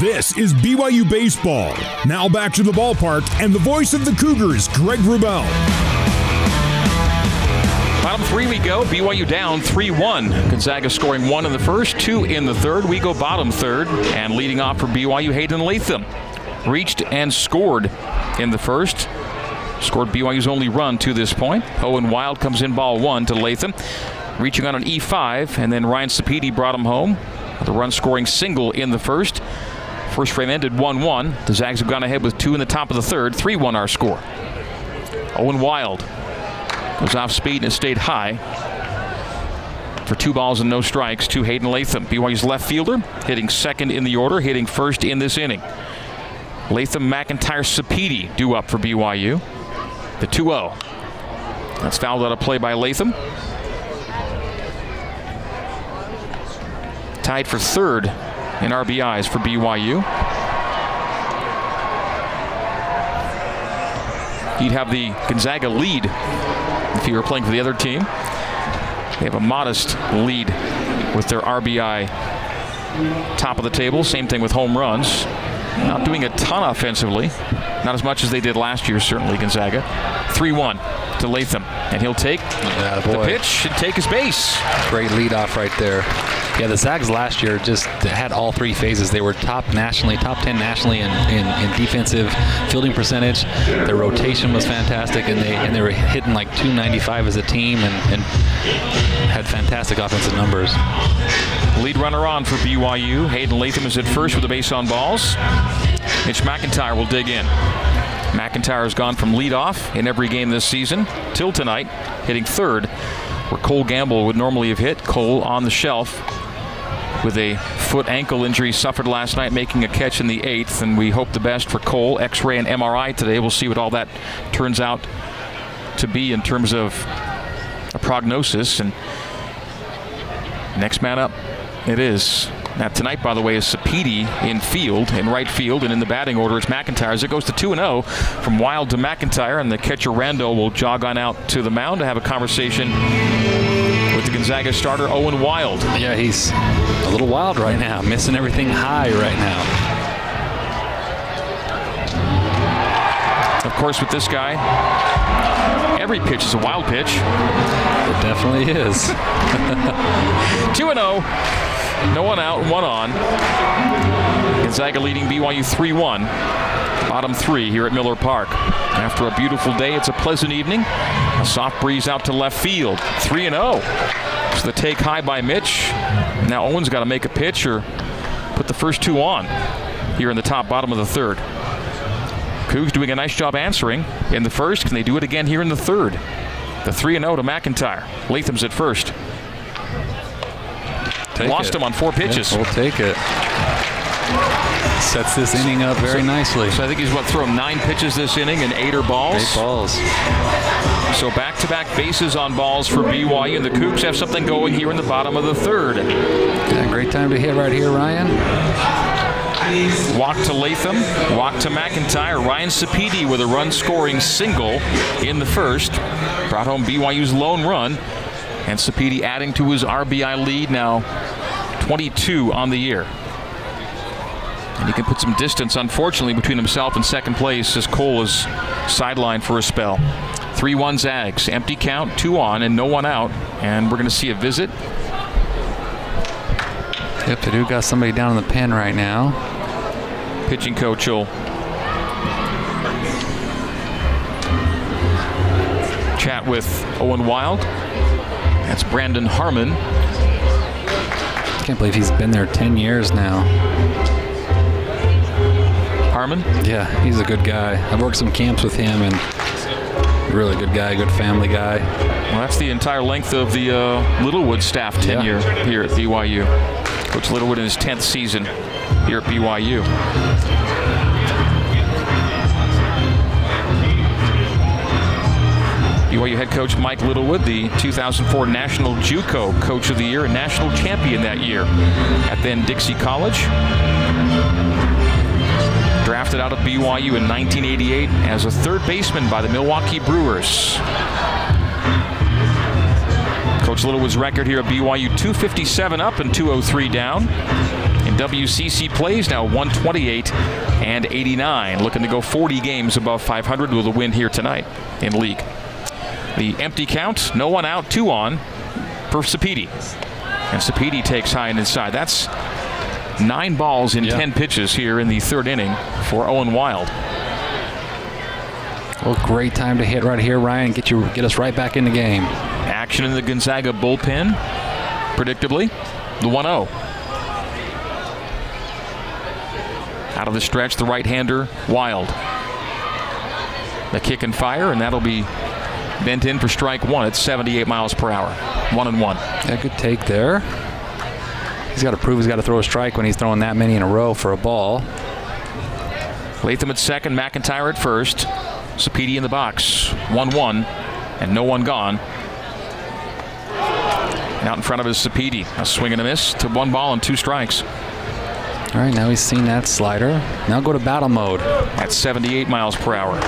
This is BYU Baseball. Now back to the ballpark and the voice of the Cougars, Greg Wrubell. Bottom three we go. BYU down 3 1. Gonzaga scoring one in the first, two in the third. We go bottom third. And leading off for BYU, Hayden Latham. Reached and scored in the first. Scored BYU's only run to this point. Owen Wild comes in ball one to Latham. Reaching on an E5, and then Ryan Sapedi brought him home. The run scoring single in the first. First frame ended 1 1. The Zags have gone ahead with two in the top of the third. 3 1 our score. Owen Wild Goes off speed and stayed high for two balls and no strikes to Hayden Latham. BYU's left fielder, hitting second in the order, hitting first in this inning. Latham, McIntyre, Sapedi due up for BYU. The 2 0. That's fouled out of play by Latham. Tied for third in RBIs for BYU. He'd have the Gonzaga lead if he were playing for the other team. They have a modest lead with their RBI top of the table. Same thing with home runs. Not doing a ton offensively. Not as much as they did last year, certainly, Gonzaga. 3 1 to Latham. And he'll take the pitch and take his base. Great leadoff right there. Yeah, the Zags last year just had all three phases. They were top nationally, top 10 nationally in, in, in defensive fielding percentage. Their rotation was fantastic, and they and they were hitting like 295 as a team and, and had fantastic offensive numbers. Lead runner on for BYU. Hayden Latham is at first with a base on balls. Mitch McIntyre will dig in. McIntyre has gone from leadoff in every game this season till tonight, hitting third, where Cole Gamble would normally have hit. Cole on the shelf with a foot ankle injury suffered last night, making a catch in the eighth. And we hope the best for Cole. X ray and MRI today. We'll see what all that turns out to be in terms of a prognosis. And next man up, it is. Now, tonight, by the way, is Sapedi in field, in right field, and in the batting order, it's McIntyre. As it goes to 2 0 from Wild to McIntyre, and the catcher Rando will jog on out to the mound to have a conversation with the Gonzaga starter Owen Wild. Yeah, he's a little wild right now, missing everything high right now. Of course, with this guy, every pitch is a wild pitch. It definitely is. 2 0. No one out, one on. Gonzaga leading BYU 3 1. Bottom three here at Miller Park. After a beautiful day, it's a pleasant evening. A soft breeze out to left field. 3 0. It's the take high by Mitch. Now Owen's got to make a pitch or put the first two on here in the top bottom of the third. Cougs doing a nice job answering in the first. Can they do it again here in the third? The 3 0 to McIntyre. Latham's at first. Take Lost it. him on four pitches. Yeah, we'll take it. Sets this inning up very nicely. So I think he's what thrown nine pitches this inning and eight are balls. Eight balls. So back-to-back bases on balls for BYU, and the Cougs have something going here in the bottom of the third. Yeah, great time to hit right here, Ryan. Walk to Latham, walk to McIntyre. Ryan Sapedi with a run-scoring single in the first, brought home BYU's lone run, and Sapedi adding to his RBI lead now, 22 on the year. And he can put some distance, unfortunately, between himself and second place as Cole is sidelined for a spell. 3 1 Zags. Empty count, two on, and no one out. And we're going to see a visit. Yep, they do got somebody down in the pen right now. Pitching coach will chat with Owen Wild. That's Brandon Harmon. Can't believe he's been there 10 years now. Harmon? Yeah, he's a good guy. I've worked some camps with him and really good guy, good family guy. Well, that's the entire length of the uh, Littlewood staff tenure here at BYU. Coach Littlewood in his 10th season here at BYU. BYU head coach Mike Littlewood, the 2004 National JUCO Coach of the Year and national champion that year at then Dixie College. Drafted out of BYU in 1988 as a third baseman by the Milwaukee Brewers. Coach Littlewood's record here at BYU 257 up and 203 down. In WCC plays now 128 and 89. Looking to go 40 games above 500 with a win here tonight in league. The empty count, no one out, two on for Sapedi. And Sapedi takes high and inside. That's nine balls in Yeah. 10 pitches here in the third inning for Owen Wild. Well, great time to hit right here, Ryan. Get you, get us right back in the game. Action in the Gonzaga bullpen, predictably. The 1 0. Out of the stretch, the right hander, Wild. The kick and fire, and that'll be bent in for strike one at 78 miles per hour. One and one. Yeah, good take there. He's got to prove he's got to throw a strike when he's throwing that many in a row for a ball. Latham at second, McIntyre at first. Sapedi in the box. 1 1, and no one gone. And out in front of his Sapedi. A swing and a miss to one ball and two strikes. All right, now he's seen that slider. Now go to battle mode. at 78 miles per hour.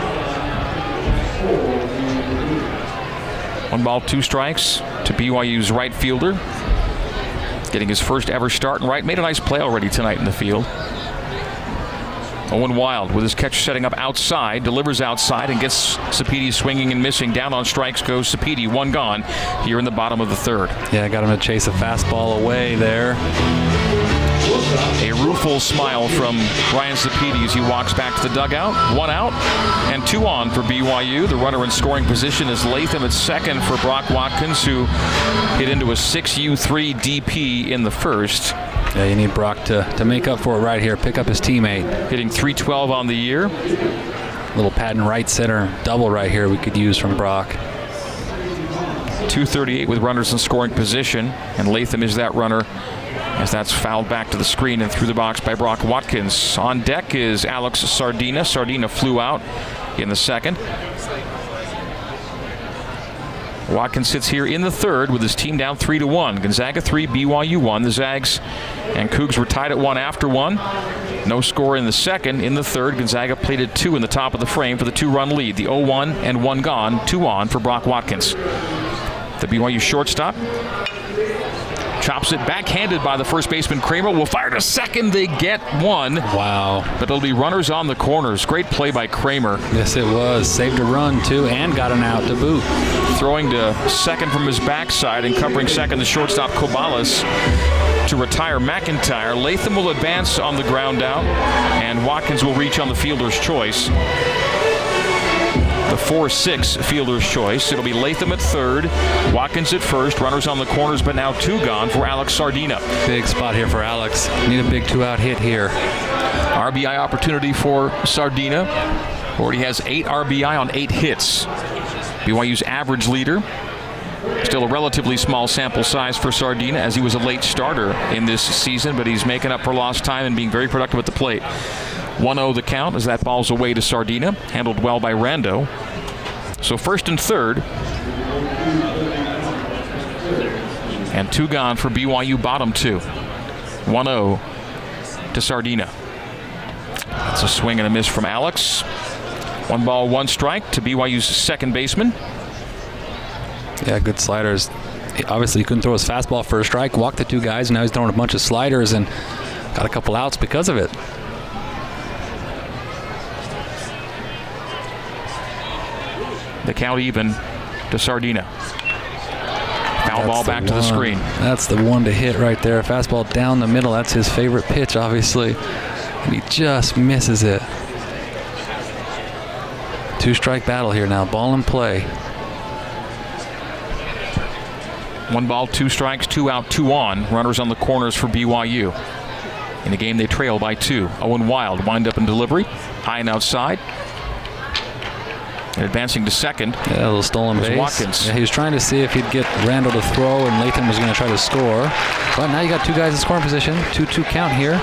One ball, two strikes to BYU's right fielder. Getting his first ever start and right. Made a nice play already tonight in the field. Owen Wild with his catch setting up outside, delivers outside and gets Sapedi swinging and missing. Down on strikes goes Sapedi, one gone here in the bottom of the third. Yeah, got him to chase a fastball away there. A rueful smile from Ryan Sapedi as he walks back to the dugout. One out and two on for BYU. The runner in scoring position is Latham at second for Brock Watkins, who hit into a 6U3 DP in the first, Yeah, you need Brock to, to make up for it right here. Pick up his teammate. hitting 312 on the year. Little patent right center double right here we could use from Brock. 238 with runners in scoring position, and Latham is that runner as that's fouled back to the screen and through the box by Brock Watkins. On deck is Alex Sardina. Sardina flew out in the second. Watkins sits here in the third with his team down three to one. Gonzaga three, BYU one. The Zags and Cougs were tied at one after one. No score in the second. In the third, Gonzaga plated two in the top of the frame for the two-run lead. The 0-1 and one gone, two on for Brock Watkins. The BYU shortstop chops it backhanded by the first baseman Kramer. Will fire to second. They get one, Wow. but it'll be runners on the corners. Great play by Kramer. Yes, it was. Saved a run, too, and got an out to boot. Throwing to second from his backside and covering second, the shortstop Cobalis to retire McIntyre. Latham will advance on the ground out, and Watkins will reach on the fielder's choice. The 4 6 fielder's choice. It'll be Latham at third, Watkins at first, runners on the corners, but now two gone for Alex Sardina. Big spot here for Alex. Need a big two out hit here. RBI opportunity for Sardina. Already has eight RBI on eight hits. BYU's average leader. Still a relatively small sample size for Sardina as he was a late starter in this season, but he's making up for lost time and being very productive at the plate. 1 0 the count as that ball's away to Sardina, handled well by Rando. So first and third. And two gone for BYU bottom two. 1 0 to Sardina. That's a swing and a miss from Alex. One ball, one strike to BYU's second baseman. Yeah, good sliders. He- Obviously, he couldn't throw his fastball for a strike. Walked the two guys. And now he's throwing a bunch of sliders and got a couple outs because of it. The count even to Sardina. Foul That's ball back to the screen. That's the one to hit right there. Fastball down the middle. That's his favorite pitch, obviously. And he just misses it. Two strike battle here now. Ball in play. One ball, two strikes, two out, two on. Runners on the corners for BYU. In the game they trail by two. Owen Wild wind up in delivery. High and outside. Advancing to second. Yeah, a little stolen base. Watkins. Yeah, he was trying to see if he'd get Randall to throw, and Latham was going to try to score. But now you got two guys in scoring position. 2-2 count here.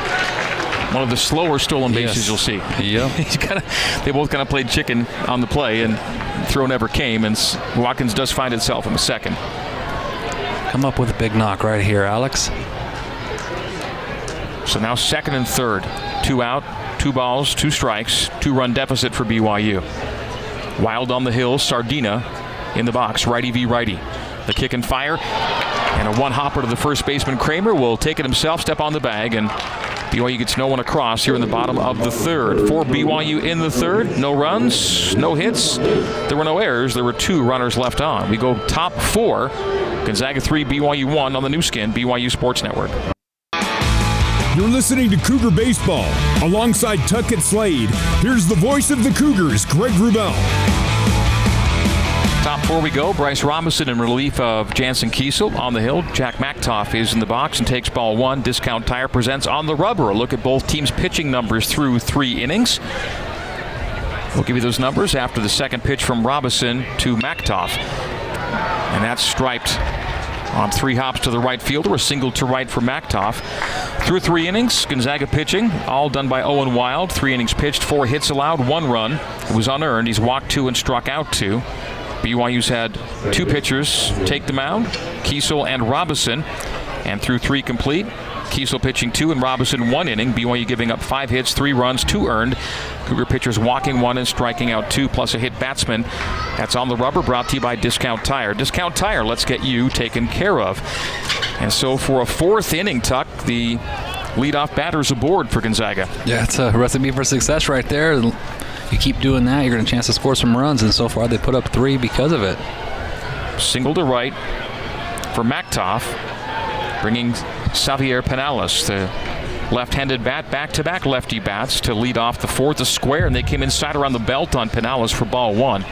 One of the slower stolen bases Yes. you'll see. Yep. He's kinda, they both kind of played chicken on the play, and throw never came. And Watkins does find itself in the second. Come up with a big knock right here, Alex. So now second and third. Two out, two balls, two strikes, two run deficit for BYU. Wild on the hill, Sardina in the box, righty v righty. The kick and fire, and a one hopper to the first baseman. Kramer will take it himself, step on the bag, and BYU gets no one across here in the bottom of the third. For BYU in the third, no runs, no hits. There were no errors. There were two runners left on. We go top four. Gonzaga 3, BYU 1 on the Nu Skin, BYU Sports Network. You're listening to Cougar Baseball. Alongside Tuckett Slade, here's the voice of the Cougars, Greg Wrubell. Top four we go. Bryce Robinson in relief of Jansen Kiesel on the hill. Jack Machtolf is in the box and takes ball one. Discount Tire presents on the rubber. A look at both teams' pitching numbers through three innings. We'll give you those numbers after the second pitch from Robinson to Machtolf. And that's striped on three hops to the right fielder, a single to right for Machtolf. Through three innings, Gonzaga pitching, all done by Owen Wild. Three innings pitched, four hits allowed, one run. It was unearned. He's walked two and struck out two. BYU's had two pitchers take the mound, Kiesel and Robinson, and through three complete. Kiesel pitching two and Robinson one inning. BYU giving up five hits, three runs, two earned. Cougar pitchers walking one and striking out two, plus a hit batsman. That's on the rubber, brought to you by Discount Tire. Discount Tire, let's get you taken care of. And so for a fourth inning, Tuck, the leadoff batters aboard for Gonzaga. Yeah, it's a recipe for success right there you keep doing that, you're going to chance to score some runs. And so far, they put up three because of it. Single to right for Machtolf, bringing Xavier Penales, the left-handed bat, back-to-back lefty bats to lead off the fourth, a square, and they came inside around the belt on Penales for ball one.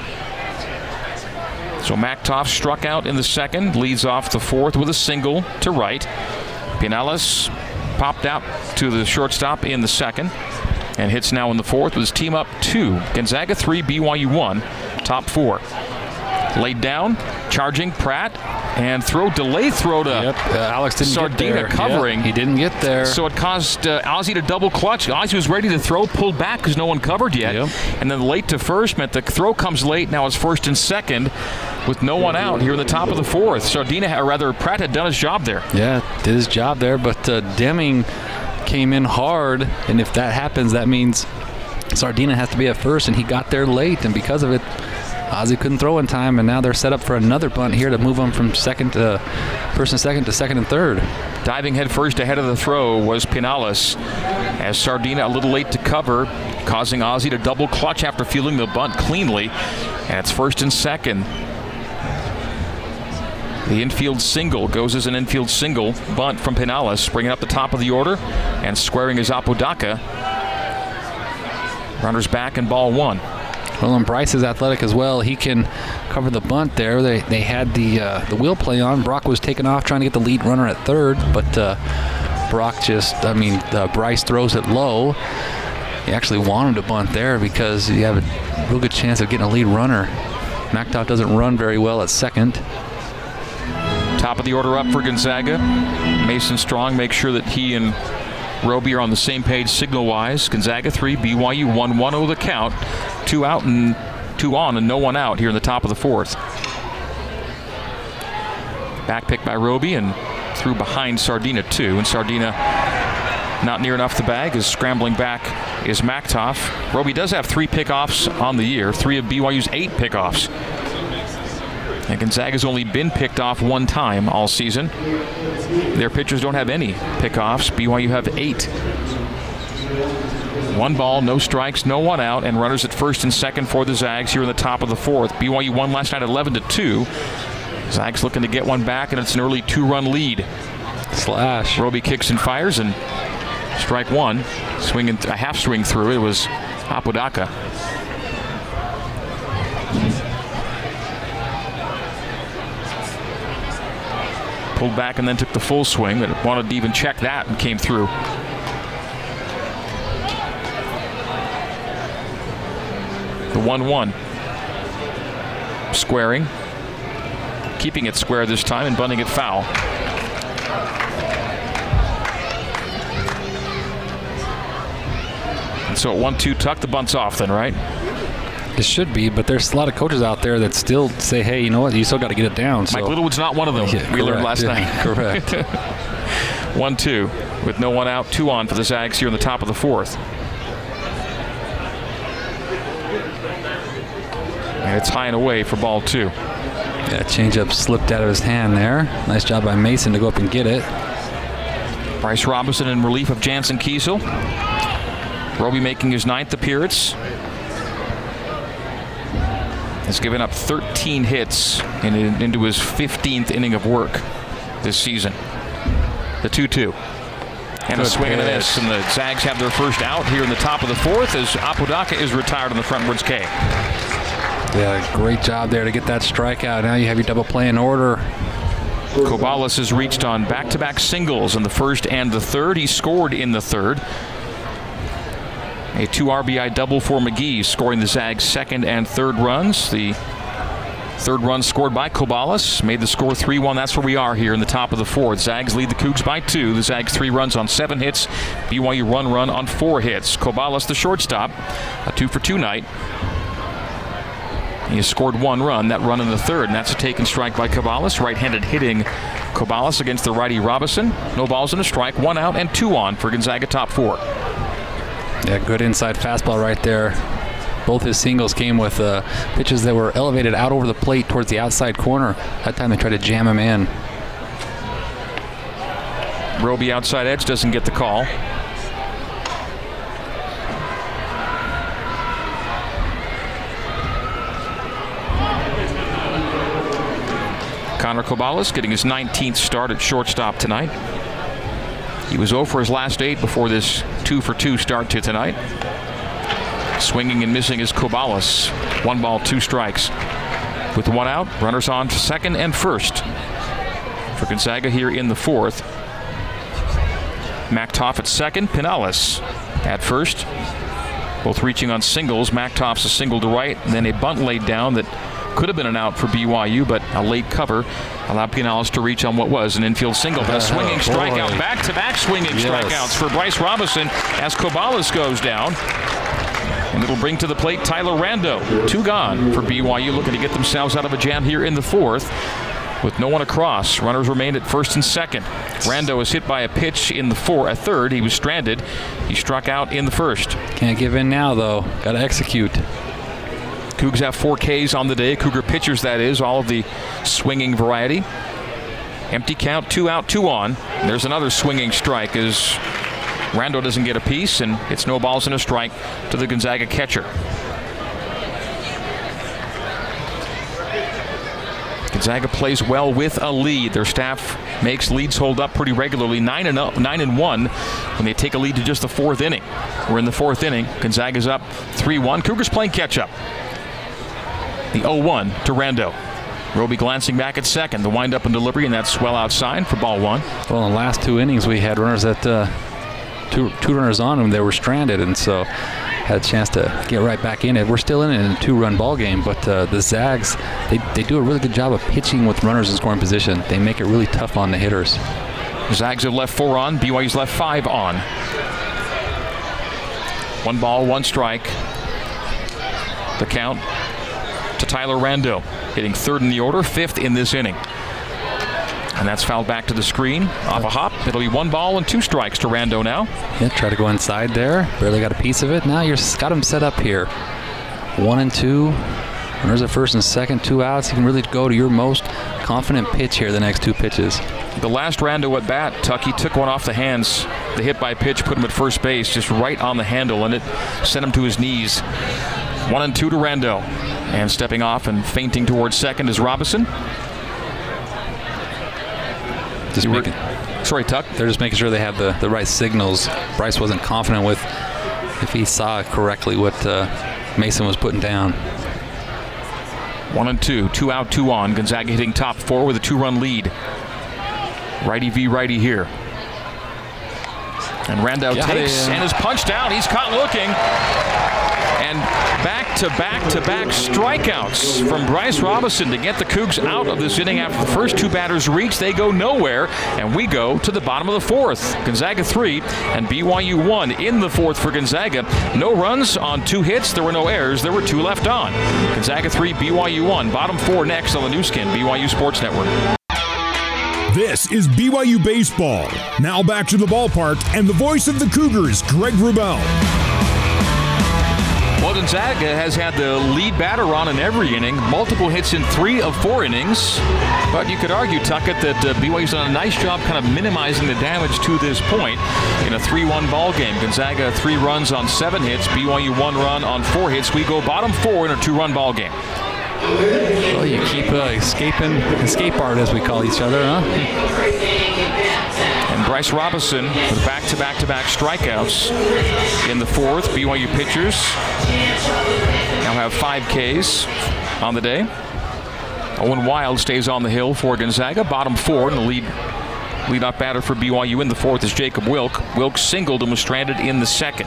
So Machtolf struck out in the second, leads off the fourth with a single to right. Penales popped out to the shortstop in the second and hits now in the fourth with his team up two. Gonzaga three, BYU one, top four. Laid down, charging Pratt, and throw delay throw to yep. uh, Alex didn't Sardina get there. covering. Yep. He didn't get there. So it caused uh, Ozzie to double clutch. Ozzie was ready to throw, pulled back because no one covered yet. Yep. And then late to first meant the throw comes late. Now it's first and second with no one out here in the top of the fourth. Sardina, or rather, Pratt had done his job there. Yeah, did his job there, but uh, Deming came in hard, and if that happens, that means Sardina has to be at first, and he got there late, and because of it, Ozzie couldn't throw in time, and now they're set up for another bunt here to move them from second to first and second to second and third. Diving head first ahead of the throw was Penales, as Sardina a little late to cover, causing Ozzie to double clutch after fielding the bunt cleanly, and it's first and second. The infield single goes as an infield single. Bunt from Penales, bringing up the top of the order and squaring his Apodaca. Runners back and ball one. And Bryce is athletic as well. He can cover the bunt there. They, they had the uh, the wheel play on. Brock was taken off trying to get the lead runner at third, but uh, Brock just, I mean, uh, Bryce throws it low. He actually wanted to bunt there because you have a real good chance of getting a lead runner. Machtolf doesn't run very well at second. Top of the order up for Gonzaga. Mason Strong makes sure that he and Roby are on the same page signal wise. Gonzaga 3, BYU 1 1 0 the count. Two out and two on, and no one out here in the top of the fourth. Back pick by Roby and through behind Sardina, too. And Sardina not near enough the bag is scrambling back is Machtolf. Roby does have three pickoffs on the year, three of BYU's eight pickoffs. And Gonzaga's only been picked off one time all season. Their pitchers don't have any pickoffs. BYU have eight. One ball, no strikes, no one out, and runners at first and second for the Zags here in the top of the fourth. BYU won last night 11 to 2. Zags looking to get one back, and it's an early two run lead. Slash. Roby kicks and fires, and strike one. Swing Swinging a half swing through it was Apodaca. Pulled back and then took the full swing, but wanted to even check that and came through. The 1 1. Squaring. Keeping it square this time and bunting it foul. And so at 1 2, tuck the bunts off then, right? It should be, but there's a lot of coaches out there that still say, "Hey, you know what? You still got to get it down." Mike Littlewood's not one of them. Yeah, we learned last yeah, night. correct. one two, with no one out, two on for the Zags here in the top of the fourth. And it's high and away for ball two. Yeah, changeup slipped out of his hand there. Nice job by Mason to go up and get it. Bryce Robinson in relief of Jansen Kiesel. Roby making his ninth appearance. Has given up 13 hits in, into his 15th inning of work this season. The 2 2. And Good a swing and a miss. And the Zags have their first out here in the top of the fourth as Apodaca is retired on the frontwards K. Yeah, great job there to get that strikeout. Now you have your double play in order. Cobalis has reached on back to back singles in the first and the third. He scored in the third. A two RBI double for McGee, scoring the Zags' second and third runs. The third run scored by Cobalis made the score 3 1. That's where we are here in the top of the fourth. Zags lead the Cougs by two. The Zags three runs on seven hits. BYU one run on four hits. Cobalis, the shortstop, a two for two night. He has scored one run, that run in the third, and that's a taken strike by Cobalis. Right handed hitting Cobalis against the righty Robinson. No balls and a strike, one out and two on for Gonzaga top four. Yeah, good inside fastball right there. Both his singles came with uh, pitches that were elevated out over the plate towards the outside corner. That time they tried to jam him in. Roby outside edge doesn't get the call. Connor Cobalis getting his 19th start at shortstop tonight. He was 0 for his last eight before this 2 for 2 start to tonight. Swinging and missing is Cobalis. One ball, two strikes. With one out, runners on second and first for Gonzaga here in the fourth. Toff at second, Pinales at first. Both reaching on singles. Toff's a single to right, and then a bunt laid down that could have been an out for BYU, but a late cover allowed Pinales to reach on what was an infield single. But a oh, swinging strikeout, back to back swinging yes. strikeouts for Bryce Robinson as Cobalis goes down. And it'll bring to the plate Tyler Rando. Two gone for BYU, looking to get themselves out of a jam here in the fourth. With no one across, runners remained at first and second. Rando was hit by a pitch in the four, a third. He was stranded. He struck out in the first. Can't give in now, though. Got to execute. Cougs have four Ks on the day. Cougar pitchers, that is, all of the swinging variety. Empty count, two out, two on. There's another swinging strike as Rando doesn't get a piece, and it's no balls and a strike to the Gonzaga catcher. Gonzaga plays well with a lead. Their staff makes leads hold up pretty regularly, nine and up, nine and one, when they take a lead to just the fourth inning. We're in the fourth inning. Gonzaga's up three-one. Cougars playing catch-up. The 0-1 to Rando. Roby glancing back at second. The windup and delivery, and that's well outside for ball one. Well, in the last two innings, we had runners that uh, two two runners on them. They were stranded, and so had a chance to get right back in it. We're still in it in a two-run ball game, but uh, the Zags they, they do a really good job of pitching with runners in scoring position. They make it really tough on the hitters. Zags have left four on. BYU's left five on. One ball, one strike. The count to Tyler Rando, hitting third in the order, fifth in this inning. And that's fouled back to the screen off a hop. It'll be one ball and two strikes to Rando now. Yeah, try to go inside there. Barely got a piece of it. Now you've got him set up here. One and two. There's a first and second, two outs. You can really go to your most confident pitch here the next two pitches. The last Rando at bat, Tucky took one off the hands. The hit by pitch put him at first base, just right on the handle, and it sent him to his knees. One and two to Rando. And stepping off and feinting towards second is Robinson. Just making, sorry, Tuck. They're just making sure they have the, the right signals. Bryce wasn't confident with if he saw correctly what uh, Mason was putting down. One and two, two out, two on. Gonzaga hitting top four with a two-run lead. Righty v righty here. And Rando Got takes and is punched out. He's caught looking and back to back to back strikeouts from Bryce Robinson to get the Cougs out of this inning after the first two batters reach. They go nowhere, and we go to the bottom of the fourth. Gonzaga three and BYU one in the fourth for Gonzaga. No runs on two hits. There were no errors. There were two left on. Gonzaga three, BYU one. Bottom four next on the Nu Skin, BYU Sports Network. This is BYU Baseball. Now back to the ballpark and the voice of the Cougars, Greg Wrubell. Well, Gonzaga has had the lead batter on in every inning, multiple hits in three of four innings. But you could argue, Tuckett, that uh, BYU's done a nice job kind of minimizing the damage to this point in a 3-1 ball game. Gonzaga three runs on seven hits, BYU one run on four hits. We go bottom four in a two-run ball game. Well, you keep uh, escaping, escape art as we call each other, huh? And Bryce Robinson with back-to-back-to-back strikeouts in the fourth. BYU pitchers now have five Ks on the day. Owen Wild stays on the hill for Gonzaga. Bottom four, and the lead leadoff batter for BYU in the fourth is Jacob Wilk. Wilk singled and was stranded in the second.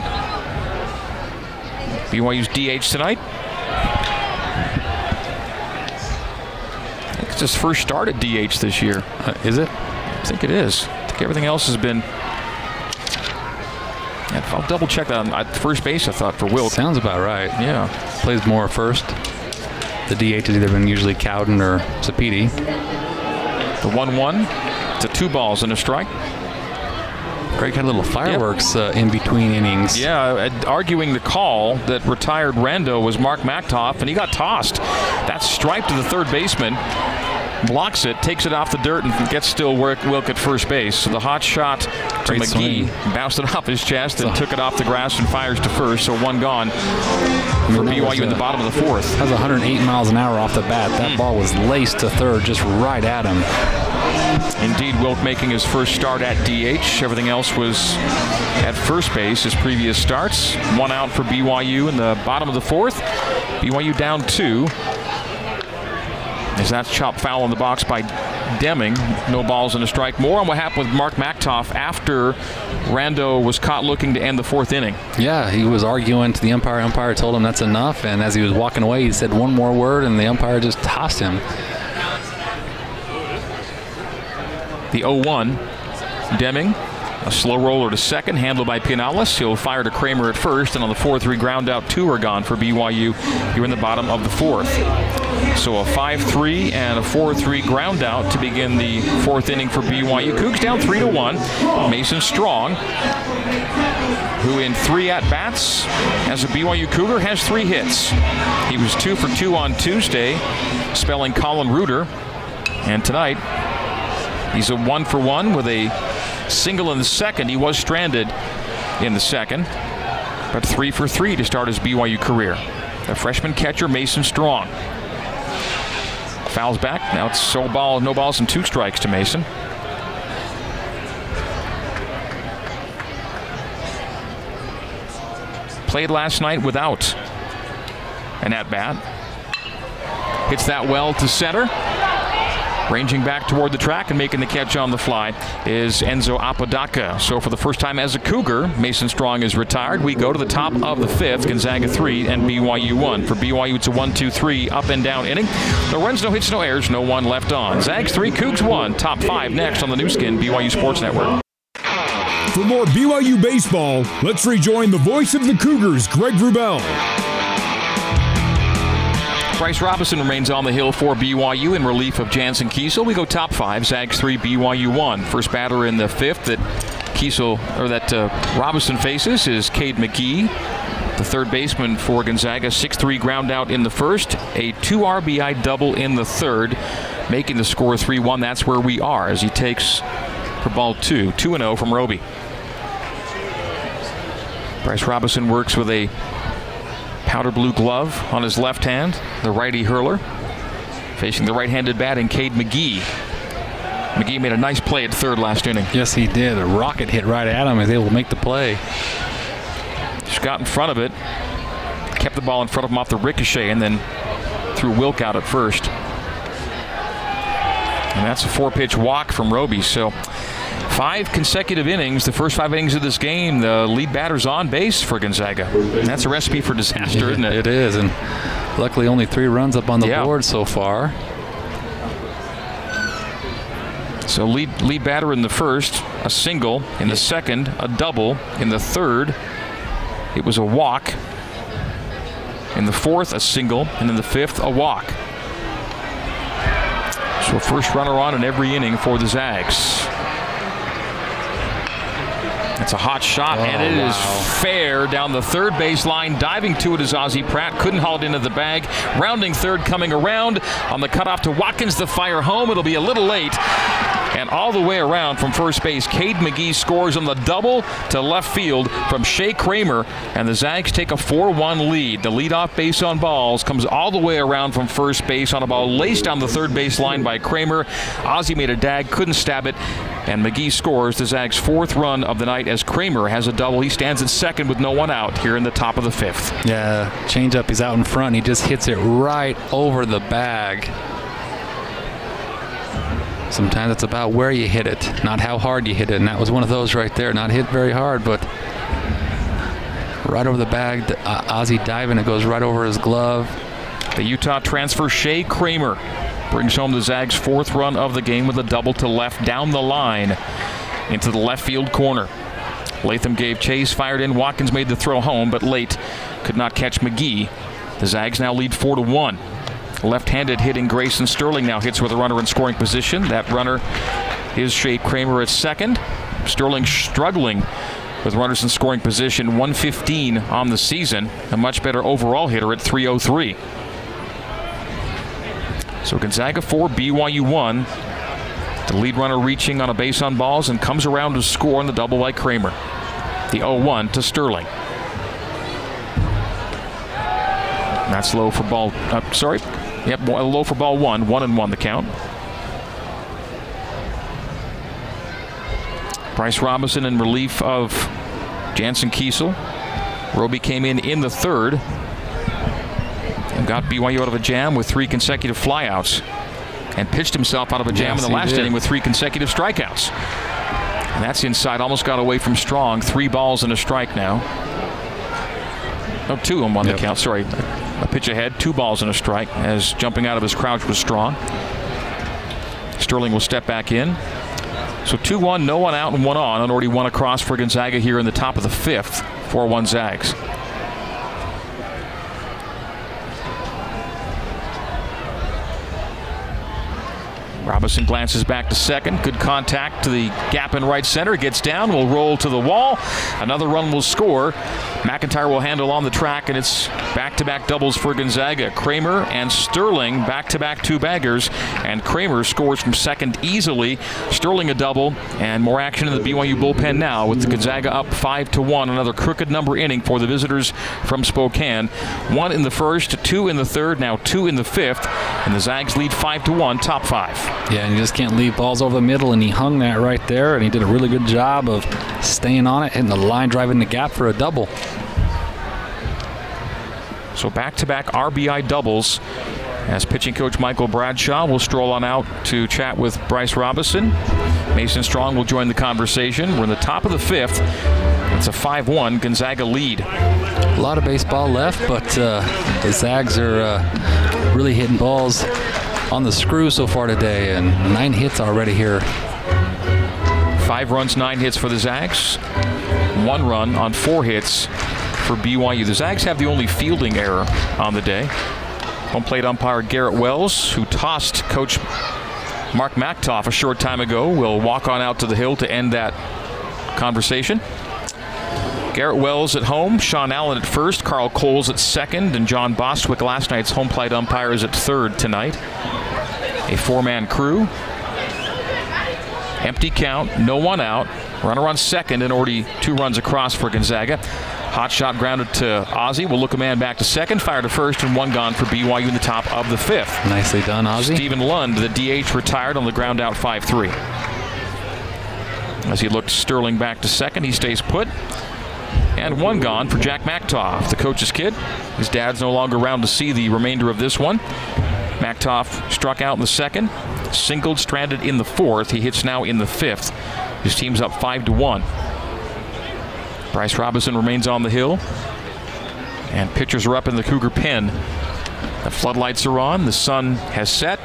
BYU's DH tonight. It's his first start at DH this year. Uh, is it? I think it is. Everything else has been. Yeah, I'll double check that on at first base. I thought for Will. Sounds about right. Yeah. Plays more first. The DH has either been usually Cowden or Sapiti. The one-one to two balls and a strike. Greg had a little fireworks uh, in between innings. Yeah, uh, arguing the call that retired Rando was Mark Machtolf, and he got tossed. That stripe to the third baseman blocks it, takes it off the dirt, and gets still Wilk at first base. So the hot shot to Great McGee swing. bounced it off his chest and took it off the grass and fires to first. So one gone for that was, BYU in the bottom of the fourth. That was 108 miles an hour off the bat. That hmm. ball was laced to third, just right at him. Indeed, Wilk making his first start at DH. Everything else was at first base, his previous starts. One out for BYU in the bottom of the fourth. BYU down two. As that's chopped foul in the box by Deming. No balls and a strike. More on what happened with Mark Machtolf after Rando was caught looking to end the fourth inning. Yeah, he was arguing to the umpire. Umpire told him that's enough, and as he was walking away, he said one more word, and the umpire just tossed him. The 0-1. Deming, a slow roller to second, handled by Pinales. He'll fire to Kramer at first, and on the 4-3 ground out, two are gone for BYU here in the bottom of the fourth. So a 5-3 and a 4-3 ground out to begin the fourth inning for BYU. Cougs down 3 to 1. Mason Strong, who in three at bats as a BYU Cougar has three hits. He was two for two on Tuesday, spelling Colin Reuter. And tonight, He's a one for one with a single in the second. He was stranded in the second, but three for three to start his BYU career. The freshman catcher, Mason Strong. Fouls back. Now it's so ball, no balls and two strikes to Mason. Played last night without an at bat. Hits that well to center. Ranging back toward the track and making the catch on the fly is Enzo Apodaca. So for the first time as a Cougar, Mason Strong is retired. We go to the top of the fifth, Gonzaga 3 and BYU 1. For BYU, it's a 1-2-3 up and down inning. No runs, no hits, no errors, no one left on. Zags 3, Cougs 1. Top 5 next on the Nu Skin, BYU Sports Network. For more BYU baseball, let's rejoin the voice of the Cougars, Greg Wrubell. Bryce Robinson remains on the hill for BYU in relief of Jansen Kiesel. We go top five, Zags 3, BYU 1. First batter in the fifth that Kiesel, or that uh, Robinson faces is Cade McGee, the third baseman for Gonzaga. 6-3 ground out in the first, a 2 RBI double in the third, making the score 3-1. That's where we are as he takes for ball two, two and zero from Roby. Bryce Robinson works with a powder blue glove on his left hand, the righty hurler. Facing the right-handed batting, Cade McGee. McGee made a nice play at third last inning. Yes, he did. A rocket hit right at him. He was able to make the play. Just got in front of it, kept the ball in front of him off the ricochet, and then threw Wilk out at first. And that's a four-pitch walk from Roby. So five consecutive innings, the first five innings of this game, the lead batter's on base for Gonzaga. And that's a recipe for disaster, isn't it? It is, and luckily only three runs up on the Yeah. board so far. So lead lead batter in the first, a single. In the second, a double. In the third, it was a walk. In the fourth, a single, and in the fifth, a walk. So first runner on in every inning for the Zags. It's a hot shot, Oh, and it is wow. fair down the third base line. Diving to it is Ozzie Pratt. Couldn't haul it into the bag. Rounding third, coming around on the cutoff to Watkins. The fire home. It'll be a little late. And all the way around from first base, Cade McGee scores on the double to left field from Shea Kramer, and the Zags take a 4-1 lead. The leadoff base on balls comes all the way around from first base on a ball laced down the third base line by Kramer. Ozzie made a dag, couldn't stab it, and McGee scores the Zags' fourth run of the night as Kramer has a double. He stands at second with no one out here in the top of the fifth. Yeah, changeup. He's out in front. He just hits it right over the bag. Sometimes it's about where you hit it, not how hard you hit it. And that was one of those right there. Not hit very hard, but right over the bag. The, uh, Ozzy diving. It goes right over his glove. The Utah transfer Shea Kramer brings home the Zags' fourth run of the game with a double to left down the line into the left field corner. Latham gave chase, fired in. Watkins made the throw home, but late could not catch McGee. The Zags now lead four to one. Left-handed hitting Grayson Sterling now hits with a runner in scoring position. That runner is Shea Kramer at second. Sterling struggling with runners in scoring position. 115 on the season. A much better overall hitter at 303. So Gonzaga 4, BYU 1. The lead runner reaching on a base on balls and comes around to score on the double by Kramer. The 0-1 to Sterling. That's low for ball. Uh, sorry. Yep, low for ball one. One and one the count. Bryce Robinson in relief of Jansen Kiesel. Roby came in in the third and got BYU out of a jam with three consecutive flyouts and pitched himself out of a jam Yes, in the last inning with three consecutive strikeouts. And that's inside. Almost got away from Strong. Three balls and a strike now. No, two of them on Yep. the count. Sorry. A pitch ahead, two balls and a strike as jumping out of his crouch was Strong. Sterling will step back in. So 2 1, no one out and one on, and already one across for Gonzaga here in the top of the fifth. 4 1 Zags. Robinson glances back to second. Good contact to the gap in right center. Gets down, will roll to the wall. Another run will score. McIntyre will handle on the track, and it's back to back doubles for Gonzaga. Kramer and Sterling back to back two baggers, and Kramer scores from second easily. Sterling a double, and more action in the BYU bullpen now with the Gonzaga up 5 to 1. Another crooked number inning for the visitors from Spokane. One in the first, two in the third, now two in the fifth, and the Zags lead 5 to 1, top five. Yeah, and you just can't leave balls over the middle, and he hung that right there, and he did a really good job of staying on it, hitting the line, driving the gap for a double. So back to back RBI doubles as pitching coach Michael Bradshaw will stroll on out to chat with Bryce Robinson. Mason Strong will join the conversation. We're in the top of the fifth. It's a 5 1 Gonzaga lead. A lot of baseball left, but uh, the Zags are uh, really hitting balls on the screw so far today, and nine hits already here. Five runs, nine hits for the Zags. One run on four hits for BYU. The Zags have the only fielding error on the day. Home plate umpire Garrett Wells, who tossed Coach Mark Machtolf a short time ago, will walk on out to the hill to end that conversation. Garrett Wells at home, Sean Allen at first, Carl Coles at second, and John Bostwick, last night's home plate umpire, is at third tonight. A four man crew. Empty count, no one out. Runner on second, and already two runs across for Gonzaga. Hot shot grounded to Ozzie. Will look a man back to second, fire to first, and one gone for BYU in the top of the fifth. Nicely done, Ozzy. Stephen Lund, the DH, retired on the ground out 5 3. As he looked Sterling back to second, he stays put. And one gone for Jack Machtolf, the coach's kid. His dad's no longer around to see the remainder of this one. Machtolf struck out in the second, singled, stranded in the fourth. He hits now in the fifth. His team's up 5 to 1. Bryce Robinson remains on the hill. And pitchers are up in the Cougar pen. The floodlights are on. The sun has set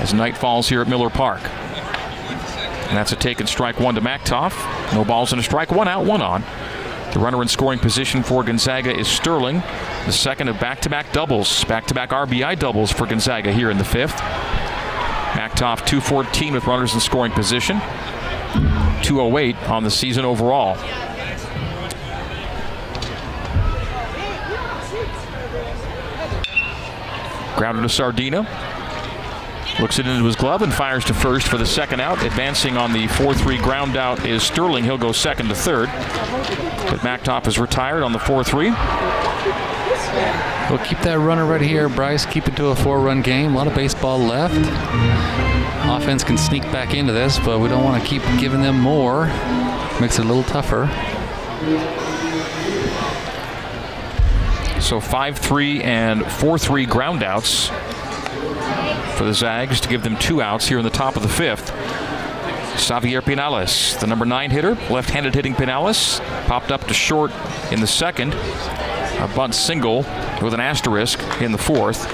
as night falls here at Miller Park. And that's a taken strike one to Machtolf. No balls and a strike, one out, one on. The runner in scoring position for Gonzaga is Sterling, the second of back to back doubles, back to back RBI doubles for Gonzaga here in the fifth. Machtolf 214 with runners in scoring position. 208 on the season overall. Grounded to Sardina. Looks it into his glove and fires to first for the second out. Advancing on the 4 3 ground out is Sterling. He'll go second to third. But Machtolf is retired on the 4 3. We'll keep that runner right here, Bryce. Keep it to a four run game. A lot of baseball left. Offense can sneak back into this, but we don't want to keep giving them more. Makes it a little tougher. So 5 3 and 4 3 groundouts for the Zags to give them two outs here in the top of the fifth. Xavier Pinales, the number nine hitter, left handed hitting Pinales, popped up to short in the second. A bunt single with an asterisk in the fourth.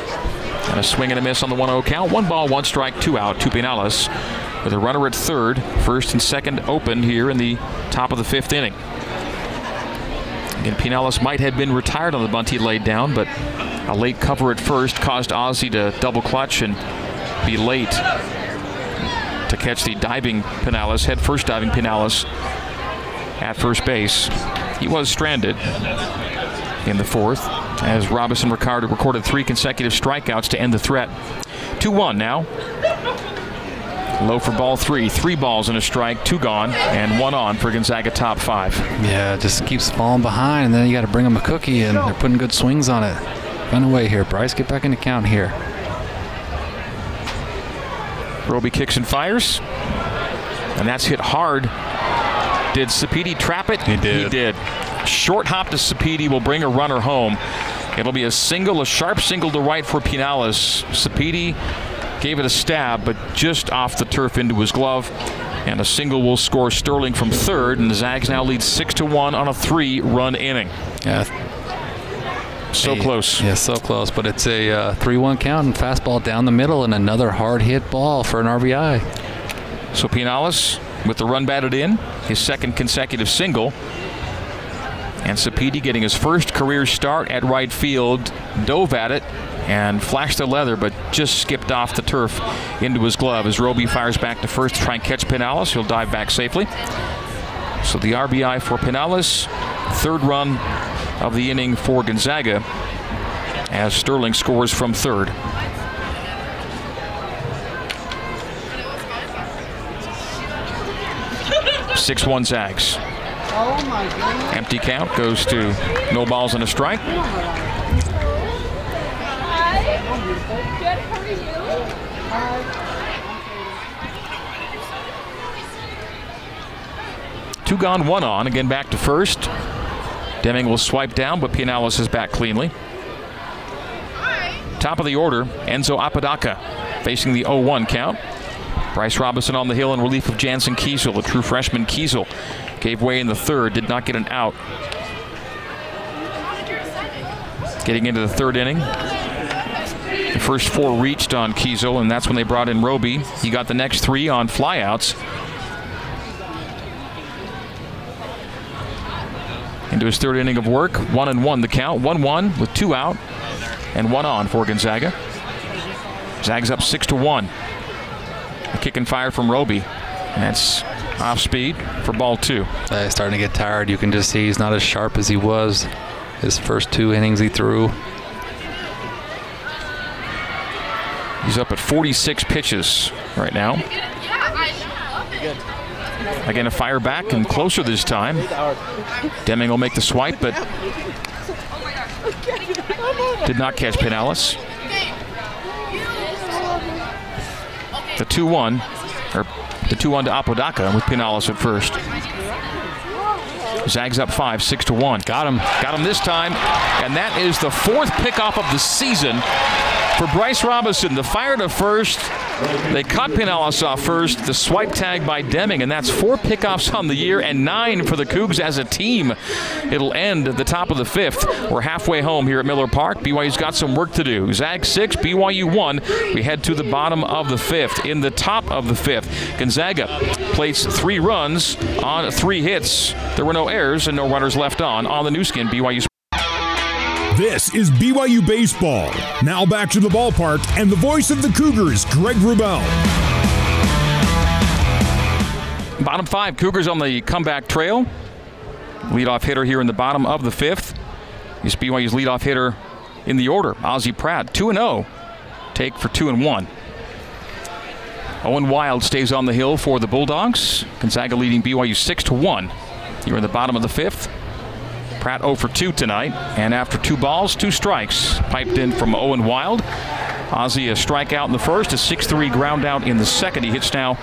And a swing and a miss on the 1 0 count. One ball, one strike, two out to Pinales with a runner at third. First and second open here in the top of the fifth inning. Again, Pinales might have been retired on the bunt he laid down, but a late cover at first caused Ozzie to double clutch and be late to catch the diving Pinales, head first diving Pinales at first base. He was stranded in the fourth as Robinson Ricardo recorded three consecutive strikeouts to end the threat. 2 1 now. Low for ball three. Three balls and a strike, two gone, and one on for Gonzaga top five. Yeah, just keeps falling behind, and then you got to bring them a cookie, and they're putting good swings on it. Run away here, Bryce. Get back into count here. Roby kicks and fires. And that's hit hard. Did Sapedi trap it? He did. He did. Short hop to Sapedi will bring a runner home. It'll be a single, a sharp single to right for Pinales. Sapedi gave it a stab, but just off the turf into his glove. And a single will score Sterling from third, and the Zags now lead six to one on a three-run inning. Yeah, So close. Yeah, so close. But it's a uh, 3 1 count and fastball down the middle and another hard hit ball for an RBI. So Pinales with the run batted in, his second consecutive single. And Sapedi getting his first career start at right field, dove at it and flashed the leather, but just skipped off the turf into his glove as Roby fires back to first to try and catch Pinales. He'll dive back safely. So the RBI for Pinales, third run of the inning for Gonzaga as Sterling scores from third. Six one Zags. Oh. Empty count goes to no balls and a strike. Two gone, one on. Again back to first. Deming will swipe down, but Pinales is back cleanly. Top of the order, Enzo Apodaca facing the 0-1 count. Bryce Robinson on the hill in relief of Jansen Kiesel, The true freshman Kiesel. Gave way in the third, did not get an out. Getting into the third inning. The first four reached on Kiesel, and that's when they brought in Roby. He got the next three on flyouts. Into his third inning of work. One and one the count. One one with two out and one on for Gonzaga. Zags up six to one. A kick and fire from Roby. And that's off speed for ball two. Uh, he's starting to get tired. You can just see he's not as sharp as he was his first two innings he threw. He's up at 46 pitches right now. Again, a fire back and closer this time. Deming will make the swipe, but did not catch Pinales. The 2 1, or the 2 1 to Apodaca with Pinales at first. Zags up 5, 6 to 1. Got him. Got him this time. And that is the fourth pickoff of the season for Bryce Robinson. The fire to first. They cut Pinales off first. The swipe tag by Deming, and that's four pickoffs on the year and nine for the Cougs as a team. It'll end at the top of the fifth. We're halfway home here at Miller Park. BYU's got some work to do. Zag six, BYU one. We head to the bottom of the fifth. In the top of the fifth, Gonzaga plates three runs on three hits. There were no errors and no runners left on on the Nu Skin BYU. This is BYU Baseball. Now back to the ballpark and the voice of the Cougars, Greg Wrubell. Bottom five, Cougars on the comeback trail. Leadoff hitter here in the bottom of the fifth. He's BYU's leadoff hitter in the order, Ozzie Pratt, 2 0. Take for 2 and 1. Owen Wild stays on the hill for the Bulldogs. Gonzaga leading BYU 6 to 1. Here in the bottom of the fifth. Pratt 0 for 2 tonight. And after two balls, two strikes piped in from Owen Wild. Ozzie a strikeout in the first, a 6 3 ground out in the second. He hits now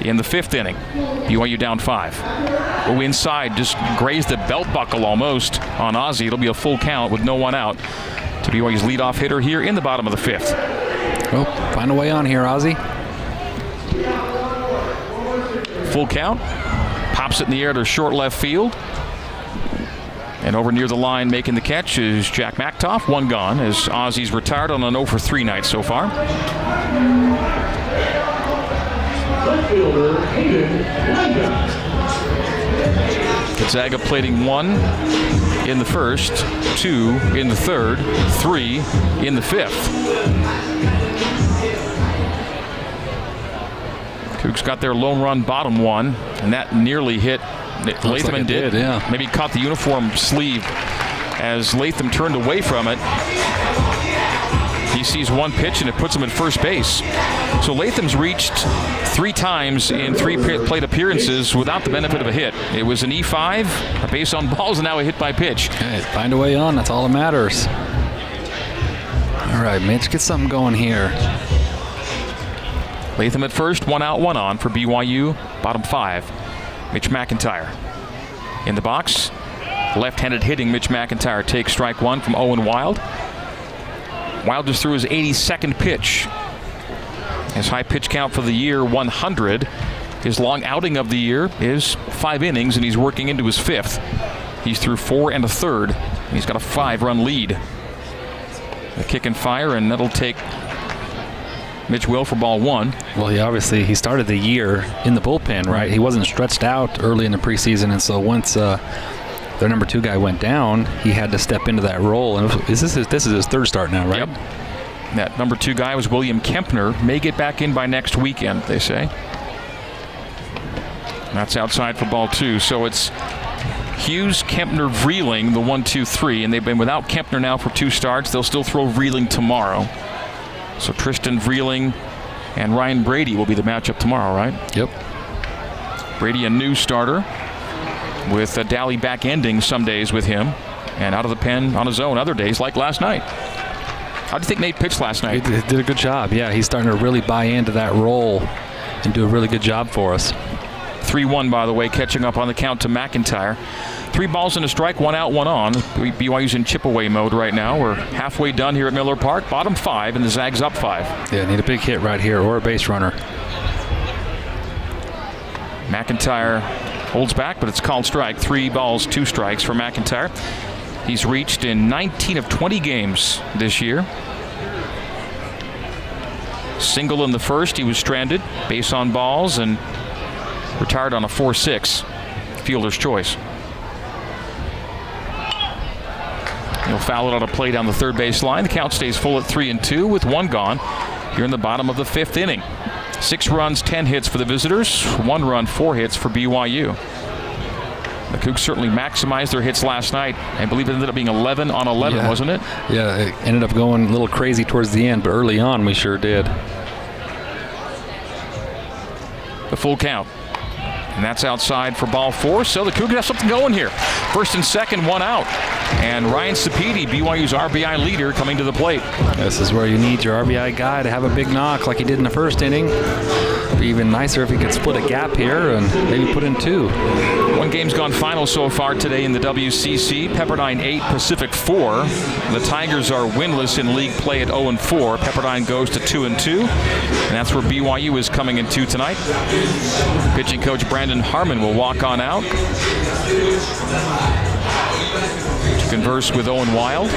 in the fifth inning. BYU down five. Oh, inside, just grazed the belt buckle almost on Ozzie. It'll be a full count with no one out to BYU's leadoff hitter here in the bottom of the fifth. Well, find a way on here, Ozzie. Full count. Pops it in the air to short left field. And over near the line making the catch is Jack Machtolf. One gone as Ozzie's retired on an 0 for 3 night so far. Gonzaga plating one in the first, two in the third, three in the fifth. Cougs got their lone run bottom one, and that nearly hit. Latham like did, did, yeah. Maybe caught the uniform sleeve as Latham turned away from it. He sees one pitch and it puts him at first base. So Latham's reached three times in three plate appearances without the benefit of a hit. It was an E5, a base on balls, and now a hit by pitch. Hey, find a way on. That's all that matters. All right, Mitch, get something going here. Latham at first, one out, one on for BYU. Bottom five, Mitch McIntyre. In the box, left-handed hitting Mitch McIntyre takes strike one from Owen Wild. Wild just threw his 82nd pitch. His high pitch count for the year, 100. His long outing of the year is five innings, and he's working into his fifth. He's through four and a third. He's got a five-run lead. A kick and fire, and that'll take Mitch Will for ball one. Well, he obviously he started the year in the bullpen, right? He wasn't stretched out early in the preseason, and so once uh, their number two guy went down, he had to step into that role. And is this his, this is his third start now, right? Yep. That number two guy was William Kempner. May get back in by next weekend, they say. That's outside for ball two. So it's Hughes, Kempner, Vreeling, the one, two, three, and they've been without Kempner now for two starts. They'll still throw Vreeling tomorrow. So Tristan Vreeling and Ryan Brady will be the matchup tomorrow, right? Yep. Brady, a new starter, with a Dally back ending some days with him, and out of the pen on his own other days, like last night. How do you think Nate pitched last night? He did a good job. Yeah, he's starting to really buy into that role and do a really good job for us. 3 1, by the way, catching up on the count to McIntyre. Three balls and a strike, one out, one on. BYU's in chip away mode right now. We're halfway done here at Miller Park. Bottom five, and the Zags up five. Yeah, need a big hit right here or a base runner. McIntyre holds back, but it's called strike. Three balls, two strikes for McIntyre. He's reached in 19 of 20 games this year. Single in the first, he was stranded, base on balls, and retired on a 4 6. Fielder's choice. He'll foul it on a play down the third base line. The count stays full at 3 and 2 with one gone here in the bottom of the fifth inning. Six runs, 10 hits for the visitors, one run, four hits for BYU. The Cougs certainly maximized their hits last night. I believe it ended up being 11 on 11, Yeah. wasn't it? Yeah, it ended up going a little crazy towards the end, but early on we sure did. The full count. And that's outside for ball four. So the Cougars have something going here. First and second, one out. And Ryan Sapedi, BYU's RBI leader, coming to the plate. This is where you need your RBI guy to have a big knock like he did in the first inning. Be even nicer if he could split a gap here and maybe put in two. One game's gone final so far today in the WCC. Pepperdine 8, Pacific 4. The Tigers are winless in league play at 0 4. Pepperdine goes to 2 and 2. And that's where BYU is coming into tonight. Pitching coach Brandon Harmon will walk on out to converse with Owen Wild.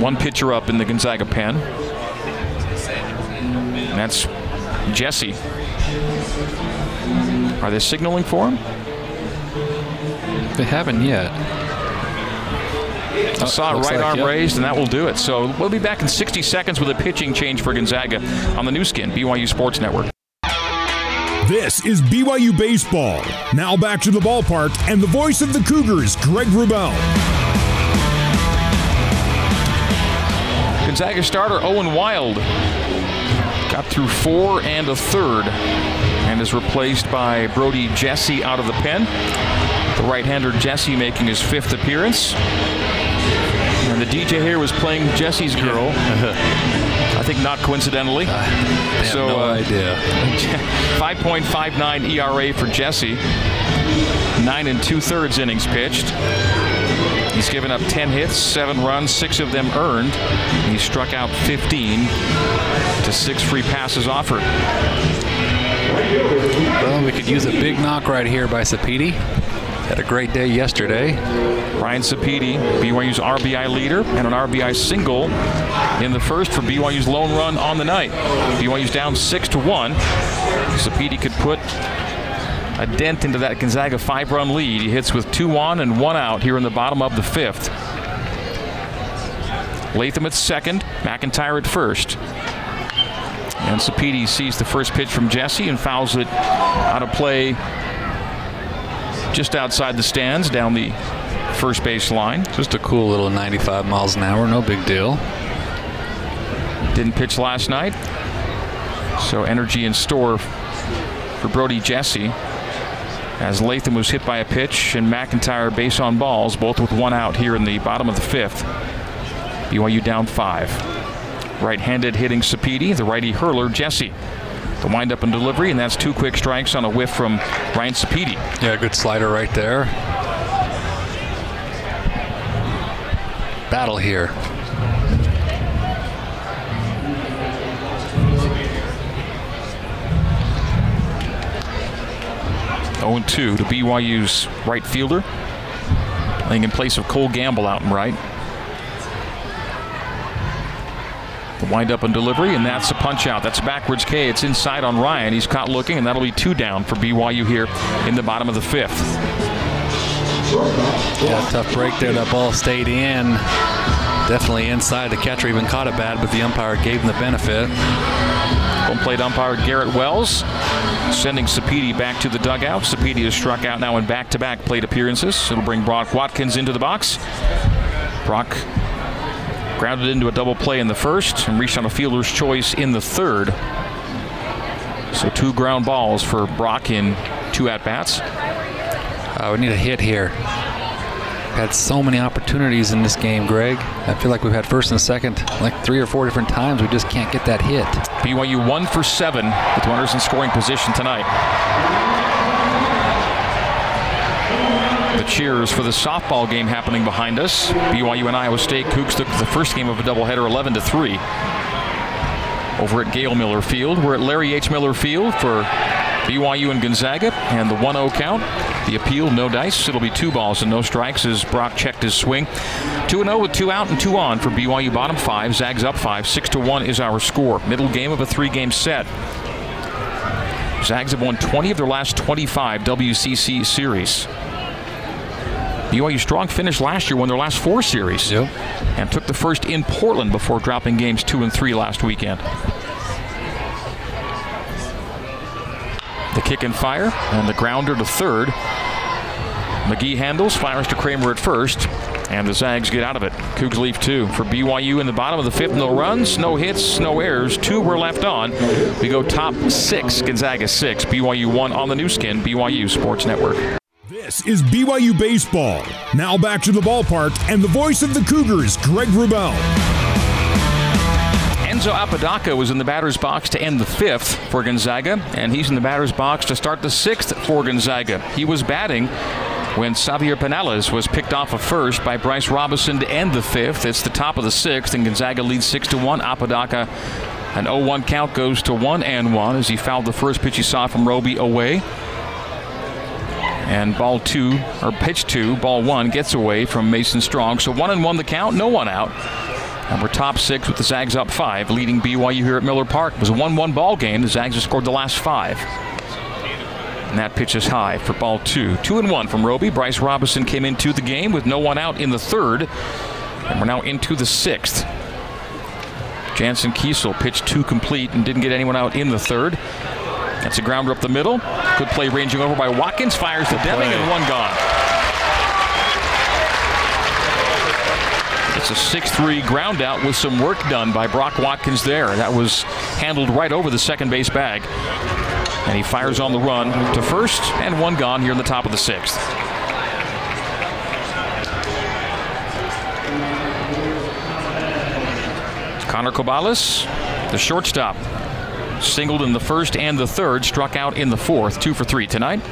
One pitcher up in the Gonzaga pen. And that's Jesse. Are they signaling for him? They haven't yet. I saw uh, a looks right like, arm yep. raised, and that will do it. So we'll be back in 60 seconds with a pitching change for Gonzaga on the Nu Skin, BYU Sports Network. This is BYU Baseball. Now back to the ballpark and the voice of the Cougars, Greg Wrubell. Gonzaga starter Owen Wild got through four and a third and is replaced by Brody Jesse out of the pen. The right-hander Jesse making his fifth appearance. And the DJ here was playing Jesse's girl. I think not coincidentally. So, no uh, idea. 5.59 ERA for Jesse. Nine and two thirds innings pitched. He's given up 10 hits, seven runs, six of them earned. He struck out 15 to six free passes offered. Well, we could use a big knock right here by Sapedi. Had a great day yesterday. Ryan Sapedi, BYU's RBI leader, and an RBI single in the first for BYU's lone run on the night. BYU's down six to one. Sapedi could put a dent into that Gonzaga five-run lead. He hits with two on and one out here in the bottom of the fifth. Latham at second, McIntyre at first. And Sapedi sees the first pitch from Jesse and fouls it out of play just outside the stands down the first base line. Just a cool little 95 miles an hour, no big deal. Didn't pitch last night. So energy in store for Brody Jesse. As Latham was hit by a pitch and McIntyre base on balls, both with one out here in the bottom of the fifth. BYU down five. Right-handed hitting Sapedi, the righty hurler Jesse. The windup and delivery, and that's two quick strikes on a whiff from Ryan Sapedi. Yeah, good slider right there. Battle here. Oh and 2 to BYU's right fielder. Playing in place of Cole Gamble out and right. The windup and delivery, and that's a punch out. That's backwards K. It's inside on Ryan. He's caught looking, and that'll be two down for BYU here in the bottom of the fifth. Yeah, tough break there. That ball stayed in. Definitely inside. The catcher even caught it bad, but the umpire gave him the benefit. Home plate umpire Garrett Wells sending Sapedi back to the dugout. Sapedi is struck out now in back-to-back plate appearances. It'll bring Brock Watkins into the box. Brock grounded into a double play in the first and reached on a fielder's choice in the third. So two ground balls for Brock in two at-bats. Uh, we need a hit here. Had so many opportunities in this game, Greg. I feel like we've had first and second like three or four different times. We just can't get that hit. BYU one for seven with runners in scoring position tonight. The cheers for the softball game happening behind us. BYU and Iowa State Cougs took the first game of a doubleheader 11 to 3. Over at Gail Miller Field. We're at Larry H. Miller Field for BYU and Gonzaga and the 1 0 count. The appeal, no dice. It'll be two balls and no strikes as Brock checked his swing. 2 0 with two out and two on for BYU bottom five. Zags up five. 6 to 1 is our score. Middle game of a three game set. Zags have won 20 of their last 25 WCC series. BYU strong finish last year, won their last four series, Yep. and took the first in Portland before dropping games two and three last weekend. The kick and fire, and the grounder to third. McGee handles, fires to Kramer at first, and the Zags get out of it. Cougs leave two for BYU in the bottom of the fifth. No runs, no hits, no errors. Two were left on. We go top six, Gonzaga six, BYU one on the Nu Skin, BYU Sports Network. This is BYU Baseball. Now back to the ballpark and the voice of the Cougars, Greg Wrubell. Enzo Apodaca was in the batter's box to end the fifth for Gonzaga, and he's in the batter's box to start the sixth for Gonzaga. He was batting when Xavier Pinales was picked off of first by Bryce Robinson to end the fifth. It's the top of the sixth, and Gonzaga leads six to one. Apodaca, an 0-1 count goes to one and one as he fouled the first pitch he saw from Roby away. And ball two, or pitch two, ball one gets away from Mason Strong. So one and one the count, no one out. And we're top six with the Zags up five, leading BYU here at Miller Park. It was a 1 1 ball game. The Zags have scored the last five. And that pitch is high for ball two. Two and one from Roby. Bryce Robinson came into the game with no one out in the third. And we're now into the sixth. Jansen Kiesel pitched two complete and didn't get anyone out in the third. That's a grounder up the middle. Good play ranging over by Watkins. Fires to Deming and one gone. It's a 6-3 ground out with some work done by Brock Watkins there. That was handled right over the second base bag. And he fires on the run to first and one gone here in the top of the sixth. Connor Cobalis, the shortstop, singled in the first and the third, struck out in the fourth, two for three tonight.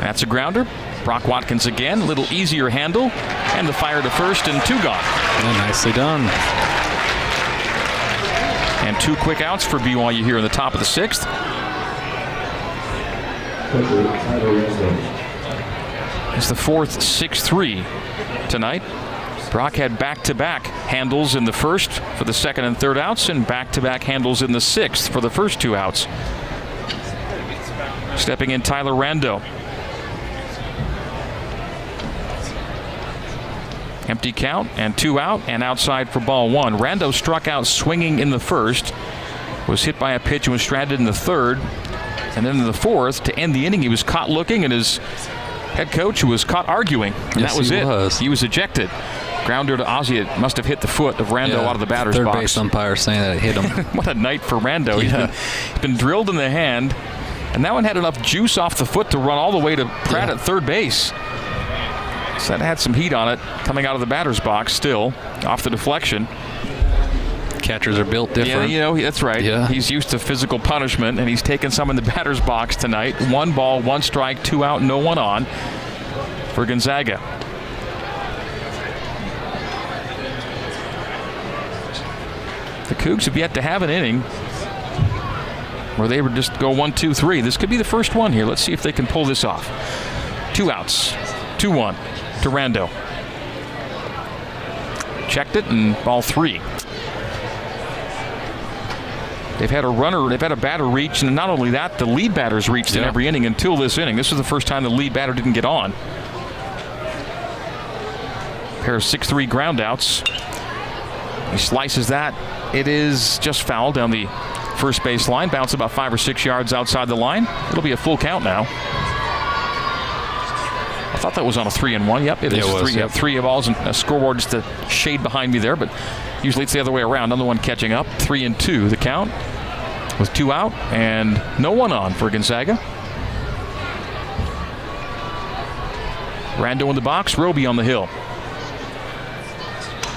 That's a grounder. Brock Watkins again, a little easier handle, and the fire to first and two gone. Yeah, nicely done. And two quick outs for BYU here in the top of the sixth. It's the fourth 6-3 tonight. Brock had back-to-back handles in the first for the second and third outs, and back-to-back handles in the sixth for the first two outs. Stepping in Tyler Rando. Empty count and two out and outside for ball one. Rando struck out swinging in the first, was hit by a pitch and was stranded in the third. And then in the fourth, to end the inning, he was caught looking, and his head coach was caught arguing. And Yes, that was he it. was. He was ejected. Grounder to Ozzie. It must have hit the foot of Rando Yeah, out of the batter's third box. base umpire saying that it hit him. What a night for Rando. He's been, he's been drilled in the hand, and that one had enough juice off the foot to run all the way to Pratt Yeah. at third base. So that had some heat on it coming out of the batter's box still, off the deflection. Catchers are built different. Yeah, you know, that's right. Yeah. He's used to physical punishment, and he's taken some in the batter's box tonight. One ball, one strike, two out, no one on for Gonzaga. The Cougs have yet to have an inning where they would just go one, two, three. This could be the first one here. Let's see if they can pull this off. Two outs, 2 1 to Rando. Checked it and ball three. They've had a runner, they've had a batter reach, and not only that, the lead batter's reached in every inning until this inning. This is the first time the lead batter didn't get on. Pair of 6 3 ground outs. He slices that. It is just foul down the first base line, bounce about five or six yards outside the line. It'll be a full count now. I thought that was on a three and one. Yep, it is It was, three. yep. Three balls and a scoreboard just a shade behind me there, but usually it's the other way around. I'm one catching up. Three and two, the count with two out and no one on for Gonzaga. Rando in the box, Roby on the hill.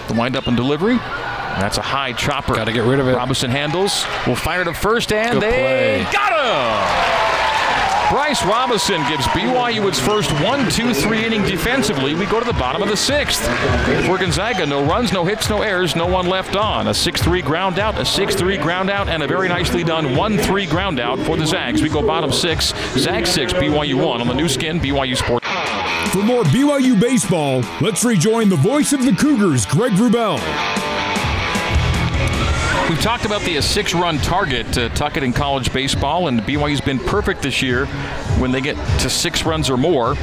The windup and delivery. That's a high chopper. Gotta get rid of it. Robinson handles. Will fire to first, and Good they play. got him. Bryce Robinson gives BYU its first one, two, three inning defensively. We go to the bottom of the sixth. For Gonzaga, no runs, no hits, no errors, no one left on. A 6-3 ground out, a 6-3 ground out, and a very nicely done 1-3 ground out for the Zags. We go bottom six, Zag six, BYU one on the Nu Skin, BYU Sports. For more BYU baseball, let's rejoin the voice of the Cougars, Greg Wrubell. We've talked about the uh, six-run target to Tuckett in college baseball, and BYU's been perfect this year when they get to six runs or more.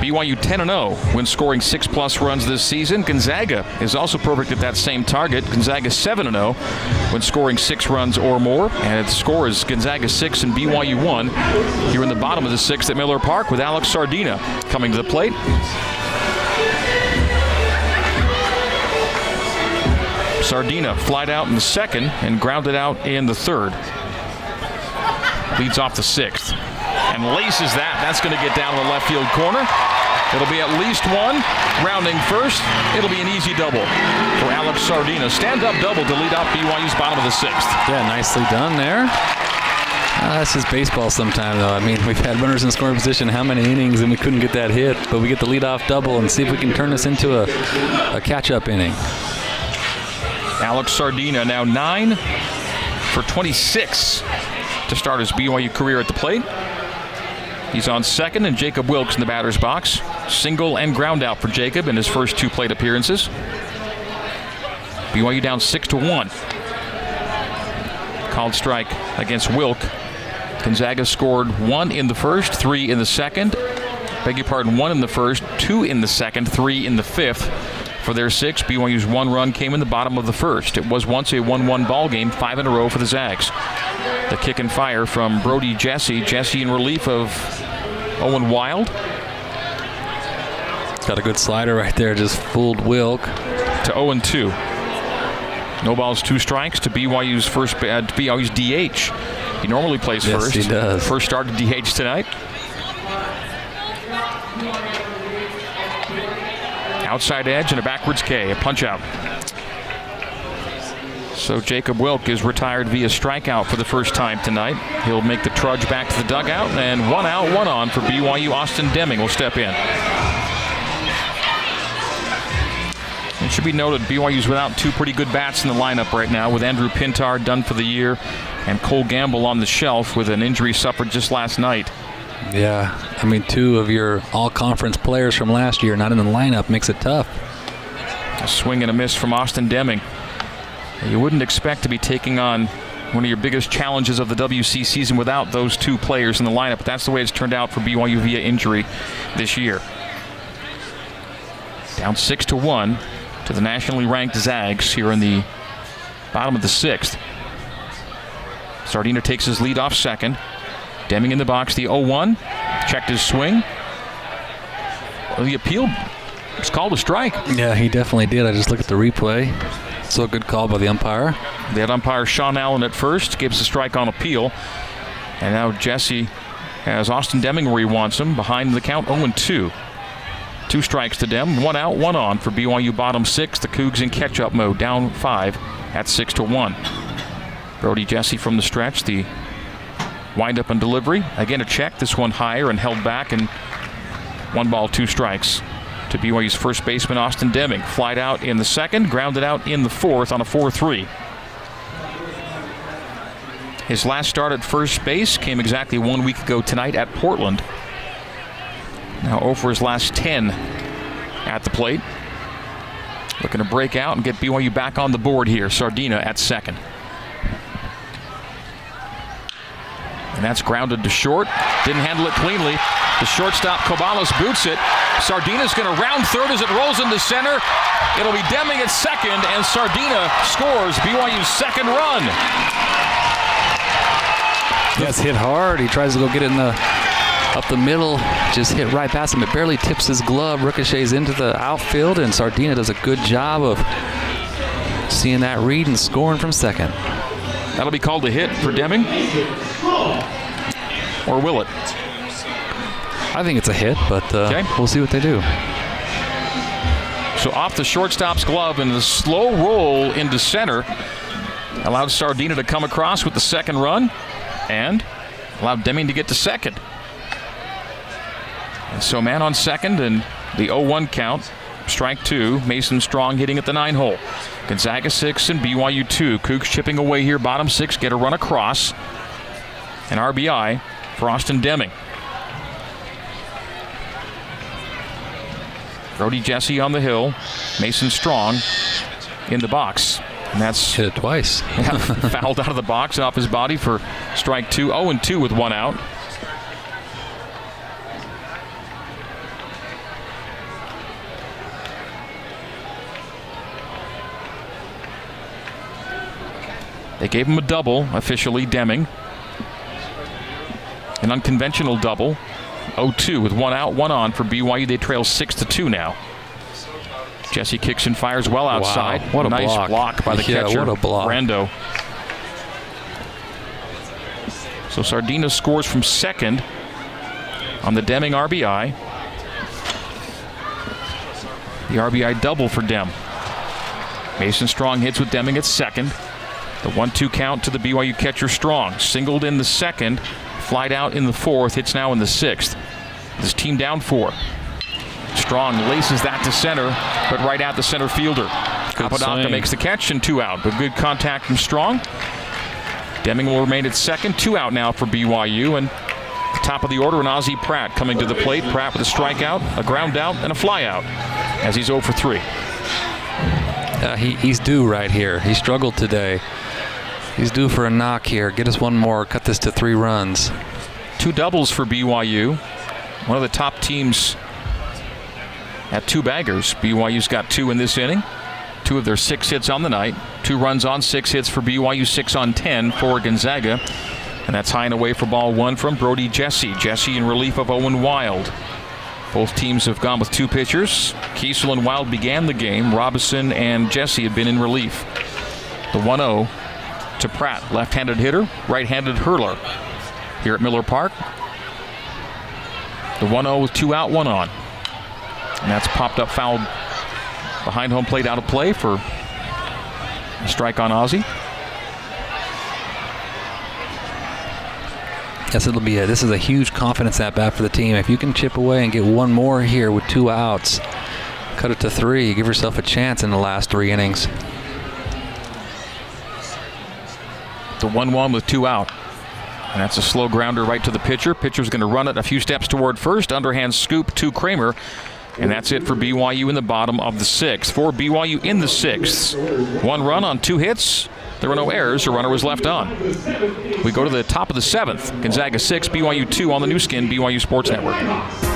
BYU 10 0 when scoring six plus runs this season. Gonzaga is also perfect at that same target. Gonzaga 7 0 when scoring six runs or more. And its score is Gonzaga 6 and BYU 1 here in the bottom of the sixth at Miller Park with Alex Sardina coming to the plate. Sardina flied out in the second and grounded out in the third. Leads off the sixth and laces that. That's going to get down to the left field corner. It'll be at least one. Rounding first, it'll be an easy double for Alex Sardina. Stand up double to lead off BYU's bottom of the sixth. Yeah, nicely done there. Uh, that's just baseball sometime, though. I mean, we've had runners in scoring position how many innings and we couldn't get that hit, but we get the leadoff double and see if we can turn this into a, a catch-up inning. Alex Sardina now nine for 26 to start his BYU career at the plate. He's on second, and Jacob Wilkes in the batter's box. Single and ground out for Jacob in his first two plate appearances. BYU down six to one. Called strike against Wilk. Gonzaga scored one in the first, three in the second. Beg your pardon, one in the first, two in the second, three in the fifth. For their six, BYU's one run came in the bottom of the first. It was once a 1 1 ball game, five in a row for the Zags. The kick and fire from Brody Jesse. Jesse in relief of Owen Wild. Got a good slider right there, just fooled Wilk. To 0 2. No balls, two strikes to BYU's first uh, to BYU's DH. He normally plays Yes, first. he does. First start to DH tonight. Outside edge and a backwards K, a punch out. So Jacob Wilk is retired via strikeout for the first time tonight. He'll make the trudge back to the dugout, and one out, one on for BYU. Austin Deming will step in. It should be noted BYU's without two pretty good bats in the lineup right now, with Andrew Pintar done for the year and Cole Gamble on the shelf with an injury suffered just last night. Yeah, I mean, two of your all-conference players from last year not in the lineup makes it tough. A swing and a miss from Austin Deming. You wouldn't expect to be taking on one of your biggest challenges of the WC season without those two players in the lineup, but that's the way it's turned out for BYU via injury this year. Down six to one to the nationally ranked Zags here in the bottom of the sixth. Sardina takes his lead off second. Deming in the box, the 0 1. Checked his swing. Well, the appeal was called a strike. Yeah, he definitely did. I just looked at the replay. So a good call by the umpire. Had umpire Sean Allen at first, gives the strike on appeal. And now Jesse has Austin Deming where he wants him, behind the count 0 2. Two strikes to Dem, one out, one on for BYU bottom six. The Cougs in catch up mode, down five at 6 to 1. Brody Jesse from the stretch, the wind up and delivery. Again, a check, this one higher and held back, and one ball, two strikes to BYU's first baseman, Austin Deming. Flied out in the second, grounded out in the fourth on a 4 3. His last start at first base came exactly one week ago tonight at Portland. Now over his last 10 at the plate. Looking to break out and get BYU back on the board here. Sardina at second. And that's grounded to short. Didn't handle it cleanly. The shortstop Cobalis boots it. Sardina's going to round third as it rolls into center. It'll be Deming at second, and Sardina scores BYU's second run. Yes, hit hard. He tries to go get in the up the middle, just hit right past him. It barely tips his glove, ricochets into the outfield, and Sardina does a good job of seeing that read and scoring from second. That'll be called a hit for Deming. Or will it? I think it's a hit, but uh, Okay. we'll see what they do. So off the shortstop's glove and the slow roll into center allowed Sardina to come across with the second run and allowed Deming to get to second. And so man on second and the 0-1 count. Strike two. Mason Strong hitting at the nine hole. Gonzaga six and BYU two. Cougs chipping away here. Bottom six get a run across. An RBI for Austin Deming. Brody Jesse on the hill. Mason Strong in the box. And that's Hit it twice. fouled out of the box off his body for strike two. 0 and 2 with one out. They gave him a double, officially, Deming. An unconventional double. 0-2 with one out, one on for BYU. They trail 6 to 2 now. Jesse kicks and fires well outside. What a nice block. by the Yeah, catcher. what a block. Brando. So Sardina scores from second on the Deming RBI. The RBI double for Dem. Mason Strong hits with Deming at second. The 1 2 count to the BYU catcher Strong. Singled in the second, flied out in the fourth, hits now in the sixth. This team down four. Strong laces that to center, but right at the center fielder. Apodaca swing. makes the catch and two out, but good contact from Strong. Deming will remain at second, two out now for BYU, and top of the order, and Ozzie Pratt coming to the plate. Pratt with a strikeout, a ground out, and a flyout as he's 0 for 3. Uh, he, he's due right here. He struggled today. He's due for a knock here. Get us one more. Cut this to three runs. Two doubles for BYU. One of the top teams at two baggers. BYU's got two in this inning. Two of their six hits on the night. Two runs on six hits for BYU, six on ten for Gonzaga. And that's high and away for ball one from Brody Jesse. Jesse in relief of Owen Wild. Both teams have gone with two pitchers. Kiesel and Wild began the game. Robinson and Jesse have been in relief. The 1 0 to Pratt, left handed hitter, right handed hurler here at Miller Park. The 1 0 with two out, one on. And that's popped up foul behind home plate out of play for a strike on Ozzie. Yes, it'll be a, this is a huge confidence at bat for the team. If you can chip away and get one more here with two outs, cut it to three, give yourself a chance in the last three innings. The 1 1 with two out. And that's a slow grounder right to the pitcher. Pitcher's going to run it a few steps toward first. Underhand scoop to Kramer. And that's it for BYU in the bottom of the sixth. For BYU in the sixth. One run on two hits. There were no errors. A runner was left on. We go to the top of the seventh. Gonzaga 6, BYU 2 on the Nu Skin, BYU Sports Network.